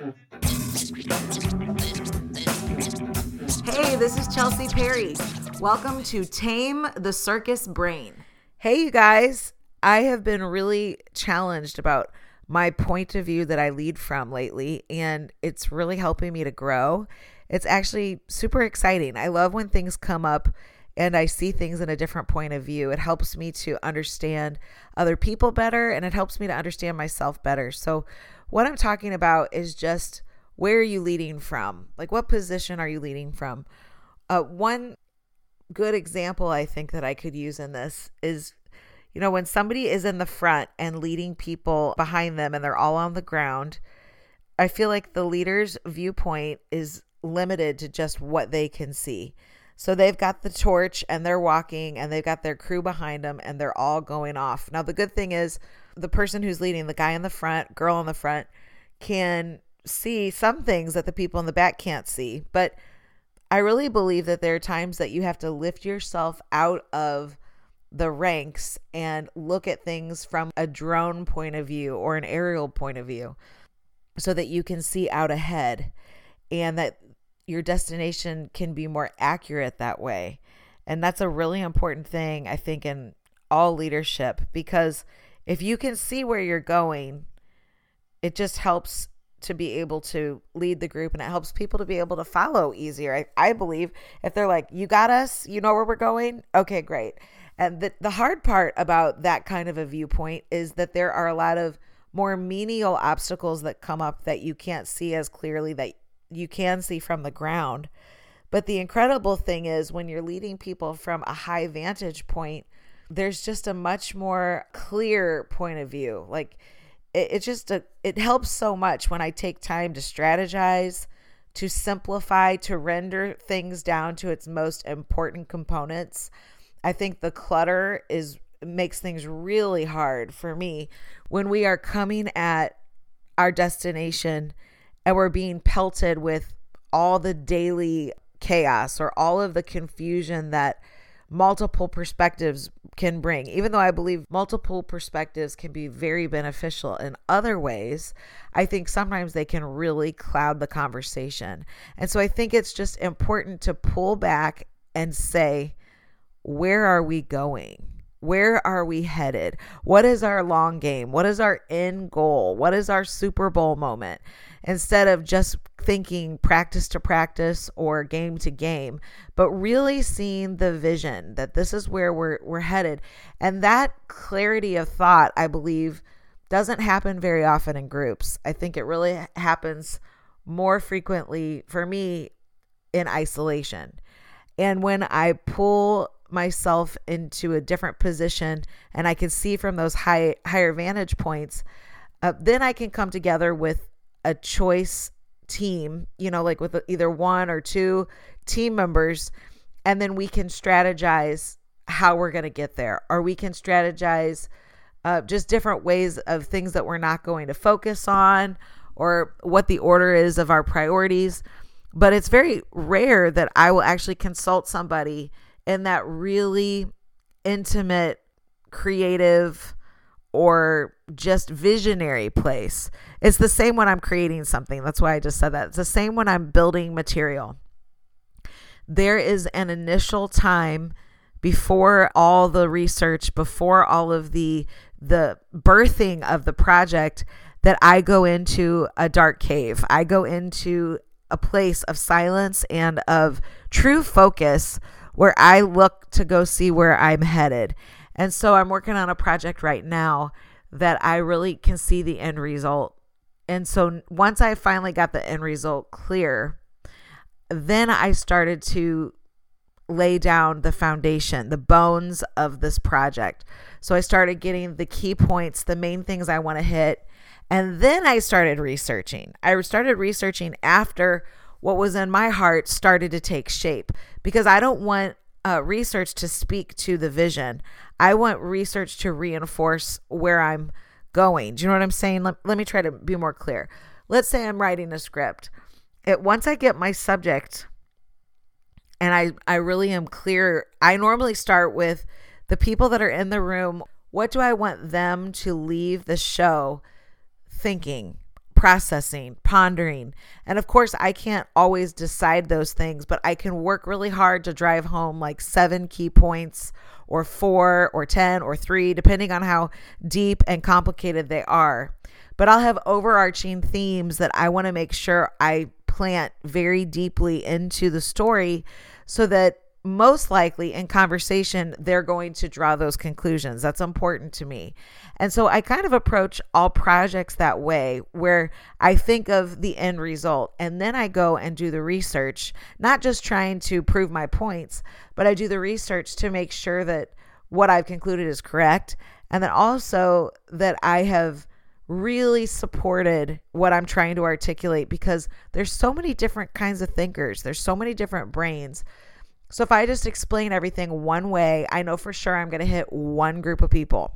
Hey, this is Chelsea Perry. Welcome to Tame the Circus Brain. Hey, you guys. I have been really challenged about my point of view that I lead from lately, and it's really helping me to grow. It's actually super exciting. I love when things come up and I see things in a different point of view. It helps me to understand other people better and it helps me to understand myself better. So, what I'm talking about is just where are you leading from? Like, what position are you leading from? Uh, one good example I think that I could use in this is you know, when somebody is in the front and leading people behind them and they're all on the ground, I feel like the leader's viewpoint is limited to just what they can see. So they've got the torch and they're walking and they've got their crew behind them and they're all going off. Now, the good thing is the person who's leading, the guy in the front, girl in the front, can see some things that the people in the back can't see. But I really believe that there are times that you have to lift yourself out of the ranks and look at things from a drone point of view or an aerial point of view so that you can see out ahead and that your destination can be more accurate that way. And that's a really important thing, I think, in all leadership because if you can see where you're going, it just helps to be able to lead the group and it helps people to be able to follow easier. I, I believe if they're like, you got us, you know where we're going, okay, great. And the, the hard part about that kind of a viewpoint is that there are a lot of more menial obstacles that come up that you can't see as clearly that you can see from the ground. But the incredible thing is when you're leading people from a high vantage point, there's just a much more clear point of view. Like it, it just a, it helps so much when I take time to strategize, to simplify, to render things down to its most important components. I think the clutter is makes things really hard for me when we are coming at our destination and we're being pelted with all the daily chaos or all of the confusion that multiple perspectives can bring. Even though I believe multiple perspectives can be very beneficial in other ways, I think sometimes they can really cloud the conversation. And so I think it's just important to pull back and say, where are we going? Where are we headed? What is our long game? What is our end goal? What is our Super Bowl moment? Instead of just thinking practice to practice or game to game, but really seeing the vision that this is where we're we're headed. And that clarity of thought, I believe, doesn't happen very often in groups. I think it really happens more frequently for me in isolation. And when I pull myself into a different position and I can see from those high higher vantage points, uh, then I can come together with a choice team, you know, like with either one or two team members, and then we can strategize how we're going to get there, or we can strategize uh, just different ways of things that we're not going to focus on, or what the order is of our priorities. But it's very rare that I will actually consult somebody in that really intimate, creative, or just visionary place. It's the same when I'm creating something. That's why I just said that. It's the same when I'm building material. There is an initial time before all the research, before all of the the birthing of the project that I go into a dark cave. I go into a place of silence and of true focus where I look to go see where I'm headed. And so I'm working on a project right now that I really can see the end result. And so once I finally got the end result clear, then I started to lay down the foundation, the bones of this project. So I started getting the key points, the main things I want to hit. And then I started researching. I started researching after what was in my heart started to take shape because I don't want uh, research to speak to the vision. I want research to reinforce where I'm going. Do you know what I'm saying? Let, let me try to be more clear. Let's say I'm writing a script. It once I get my subject and I I really am clear, I normally start with the people that are in the room. What do I want them to leave the show thinking? Processing, pondering. And of course, I can't always decide those things, but I can work really hard to drive home like seven key points or four or 10 or three, depending on how deep and complicated they are. But I'll have overarching themes that I want to make sure I plant very deeply into the story so that most likely in conversation, they're going to draw those conclusions. That's important to me. And so I kind of approach all projects that way, where I think of the end result and then I go and do the research, not just trying to prove my points, but I do the research to make sure that what I've concluded is correct. And then also that I have really supported what I'm trying to articulate because there's so many different kinds of thinkers, there's so many different brains. So if I just explain everything one way, I know for sure I'm going to hit one group of people.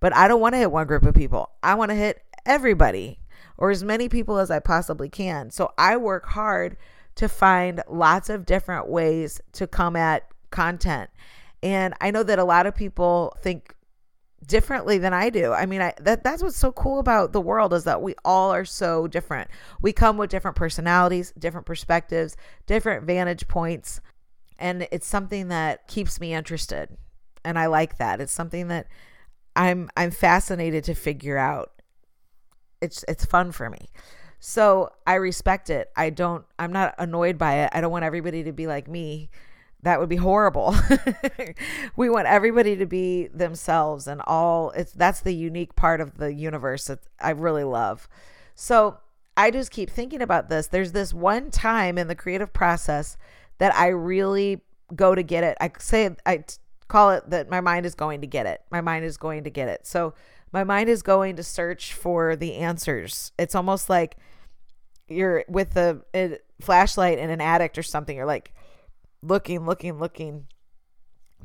But I don't want to hit one group of people. I want to hit everybody or as many people as I possibly can. So I work hard to find lots of different ways to come at content. And I know that a lot of people think differently than I do. I mean, I, that that's what's so cool about the world is that we all are so different. We come with different personalities, different perspectives, different vantage points and it's something that keeps me interested and i like that. It's something that i'm i'm fascinated to figure out. It's it's fun for me. So i respect it. I don't i'm not annoyed by it. I don't want everybody to be like me. That would be horrible. We want everybody to be themselves and all it's that's the unique part of the universe that i really love. So i just keep thinking about this. There's this one time in the creative process that I really go to get it. I say I call it that my mind is going to get it. My mind is going to get it. So my mind is going to search for the answers. It's almost like you're with a, a flashlight in an addict or something. You're like looking, looking, looking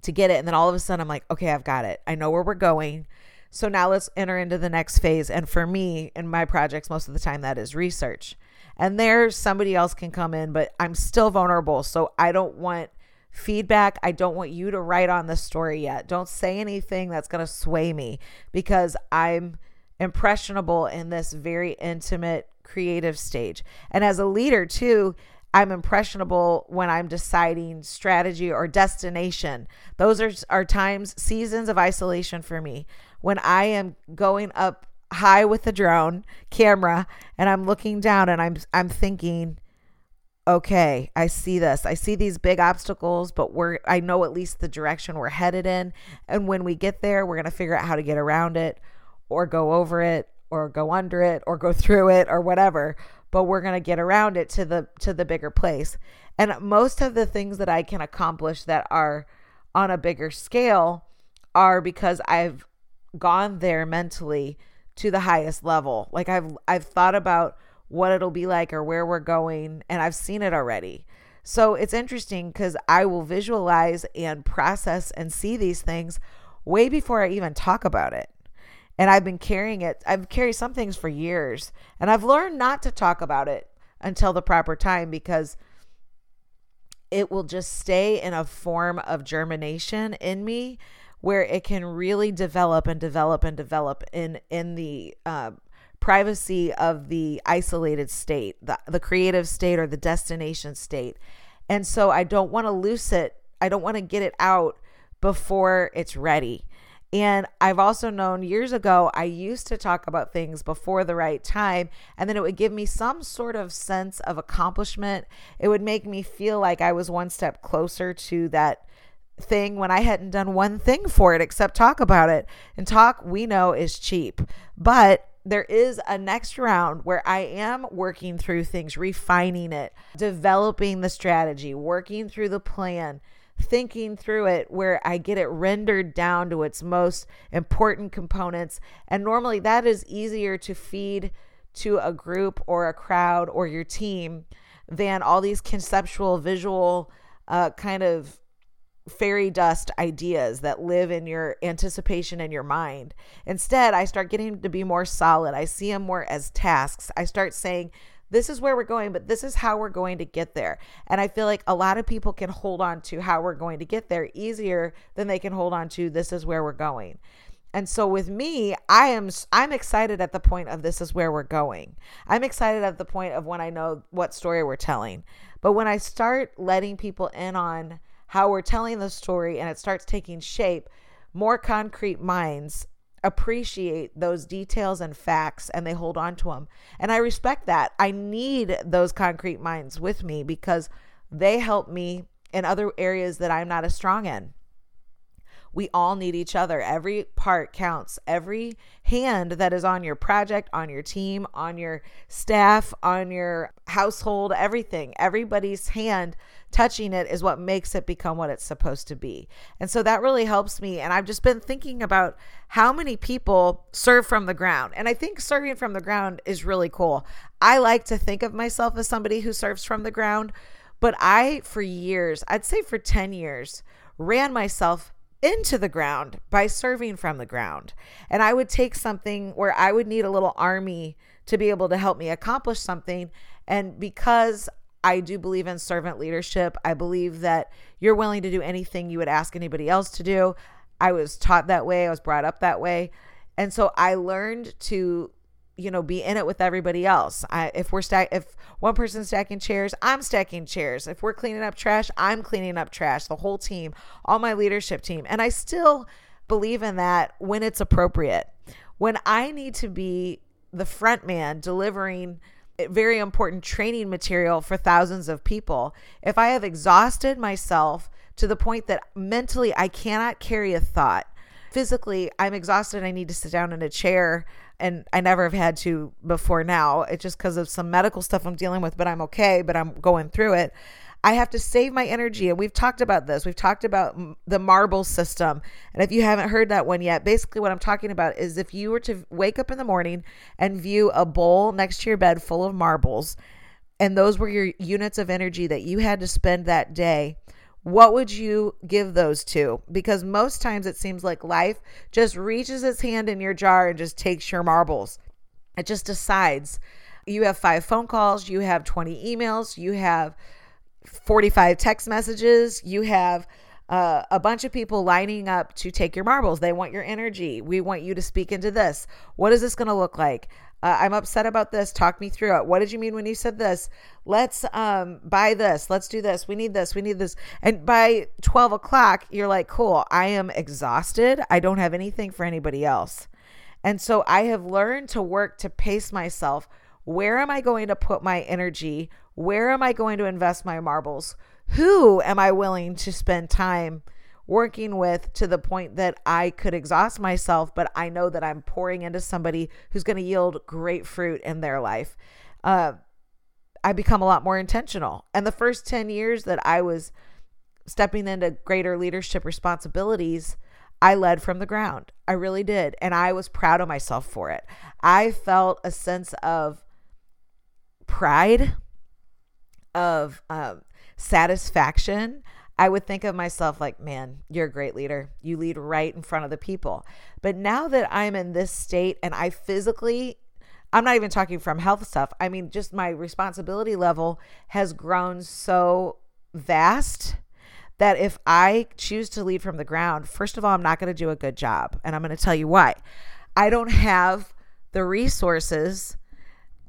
to get it. And then all of a sudden I'm like, okay, I've got it. I know where we're going. So now let's enter into the next phase. And for me in my projects, most of the time that is research and there somebody else can come in, but I'm still vulnerable. So I don't want feedback. I don't want you to write on the story yet. Don't say anything that's going to sway me because I'm impressionable in this very intimate creative stage. And as a leader, too, I'm impressionable when I'm deciding strategy or destination. Those are, are times, seasons of isolation for me. When I am going up high with the drone camera and I'm looking down and I'm I'm thinking okay, I see this. I see these big obstacles, but we're I know at least the direction we're headed in and when we get there, we're going to figure out how to get around it or go over it or go under it or go through it or whatever, but we're going to get around it to the to the bigger place. And most of the things that I can accomplish that are on a bigger scale are because I've gone there mentally to the highest level. Like I've I've thought about what it'll be like or where we're going and I've seen it already. So it's interesting cuz I will visualize and process and see these things way before I even talk about it. And I've been carrying it. I've carried some things for years and I've learned not to talk about it until the proper time because it will just stay in a form of germination in me where it can really develop and develop and develop in in the uh, privacy of the isolated state, the, the creative state or the destination state. And so I don't want to loose it. I don't want to get it out before it's ready. And I've also known years ago, I used to talk about things before the right time, and then it would give me some sort of sense of accomplishment. It would make me feel like I was one step closer to that thing when I hadn't done one thing for it except talk about it. And talk, we know, is cheap. But there is a next round where I am working through things, refining it, developing the strategy, working through the plan, thinking through it where I get it rendered down to its most important components. And normally that is easier to feed to a group or a crowd or your team than all these conceptual, visual, uh, kind of fairy dust ideas that live in your anticipation and your mind. Instead, I start getting to be more solid. I see them more as tasks. I start saying, this is where we're going, but this is how we're going to get there. And I feel like a lot of people can hold on to how we're going to get there easier than they can hold on to this is where we're going. And so with me, I am I'm excited at the point of this is where we're going. I'm excited at the point of when I know what story we're telling. But when I start letting people in on how we're telling the story and it starts taking shape, more concrete minds appreciate those details and facts and they hold on to them. And I respect that. I need those concrete minds with me because they help me in other areas that I'm not as strong in. We all need each other. Every part counts. Every hand that is on your project, on your team, on your staff, on your household, everything, everybody's hand touching it is what makes it become what it's supposed to be. And so that really helps me. And I've just been thinking about how many people serve from the ground. And I think serving from the ground is really cool. I like to think of myself as somebody who serves from the ground, but I, for years, I'd say for 10 years, ran myself into the ground by serving from the ground. And I would take something where I would need a little army to be able to help me accomplish something. And because I do believe in servant leadership, I believe that you're willing to do anything you would ask anybody else to do. I was taught that way, I was brought up that way. And so I learned to you know be in it with everybody else. I, if we're stack if one person's stacking chairs i'm stacking chairs. If we're cleaning up trash i'm cleaning up trash the whole team all my leadership team. And i still believe in that when it's appropriate. When i need to be the front man delivering very important training material for thousands of people if i have exhausted myself to the point that mentally i cannot carry a thought physically i'm exhausted i need to sit down in a chair and I never have had to before now. It's just because of some medical stuff I'm dealing with, but I'm okay, but I'm going through it. I have to save my energy. And we've talked about this. We've talked about the marble system. And if you haven't heard that one yet, basically what I'm talking about is if you were to wake up in the morning and view a bowl next to your bed full of marbles, and those were your units of energy that you had to spend that day, what would you give those to? Because most times it seems like life just reaches its hand in your jar and just takes your marbles. It just decides. You have five phone calls, you have 20 emails, you have 45 text messages, you have uh, a bunch of people lining up to take your marbles. They want your energy. We want you to speak into this. What is this going to look like? Uh, I'm upset about this. Talk me through it. What did you mean when you said this? Let's um, buy this. Let's do this. We need this. We need this. And by 12 o'clock, you're like, cool, I am exhausted. I don't have anything for anybody else. And so I have learned to work to pace myself. Where am I going to put my energy? Where am I going to invest my marbles? Who am I willing to spend time working with to the point that I could exhaust myself, but I know that I'm pouring into somebody who's going to yield great fruit in their life. Uh, I become a lot more intentional. And the first 10 years that I was stepping into greater leadership responsibilities, I led from the ground. I really did. And I was proud of myself for it. I felt a sense of pride, of um, satisfaction I would think of myself like, man, you're a great leader. You lead right in front of the people. But now that I'm in this state and I physically, I'm not even talking from health stuff. I mean, just my responsibility level has grown so vast that if I choose to lead from the ground, first of all, I'm not going to do a good job. And I'm going to tell you why. I don't have the resources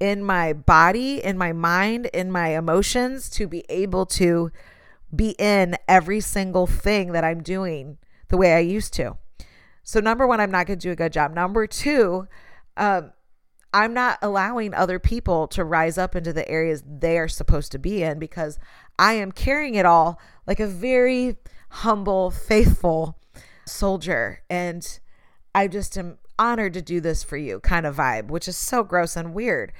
in my body, in my mind, in my emotions to be able to be in every single thing that I'm doing the way I used to. So, number one, I'm not going to do a good job. Number two, um, I'm not allowing other people to rise up into the areas they are supposed to be in because I am carrying it all like a very humble, faithful soldier. And I just am honored to do this for you kind of vibe, which is so gross and weird.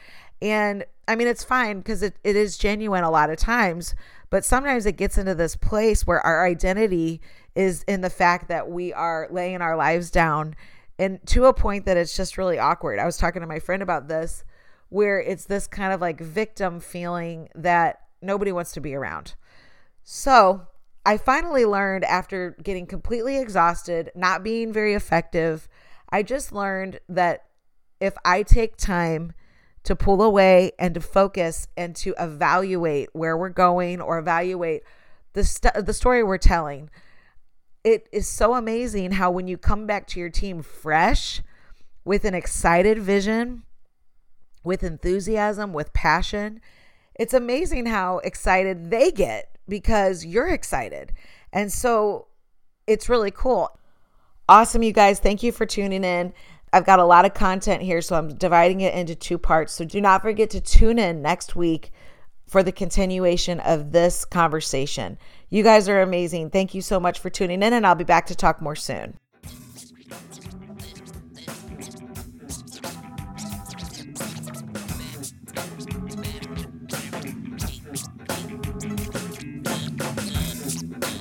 And I mean, it's fine because it, it is genuine a lot of times, but sometimes it gets into this place where our identity is in the fact that we are laying our lives down and to a point that it's just really awkward. I was talking to my friend about this where it's this kind of like victim feeling that nobody wants to be around. So, I finally learned after getting completely exhausted, not being very effective, I just learned that if I take time to pull away and to focus and to evaluate where we're going or evaluate the st- the story we're telling it is so amazing how when you come back to your team fresh with an excited vision, with enthusiasm, with passion, it's amazing how excited they get because you're excited. And so it's really cool. Awesome, you guys. Thank you for tuning in. I've got a lot of content here, so I'm dividing it into two parts. So do not forget to tune in next week for the continuation of this conversation. You guys are amazing. Thank you so much for tuning in, and I'll be back to talk more soon.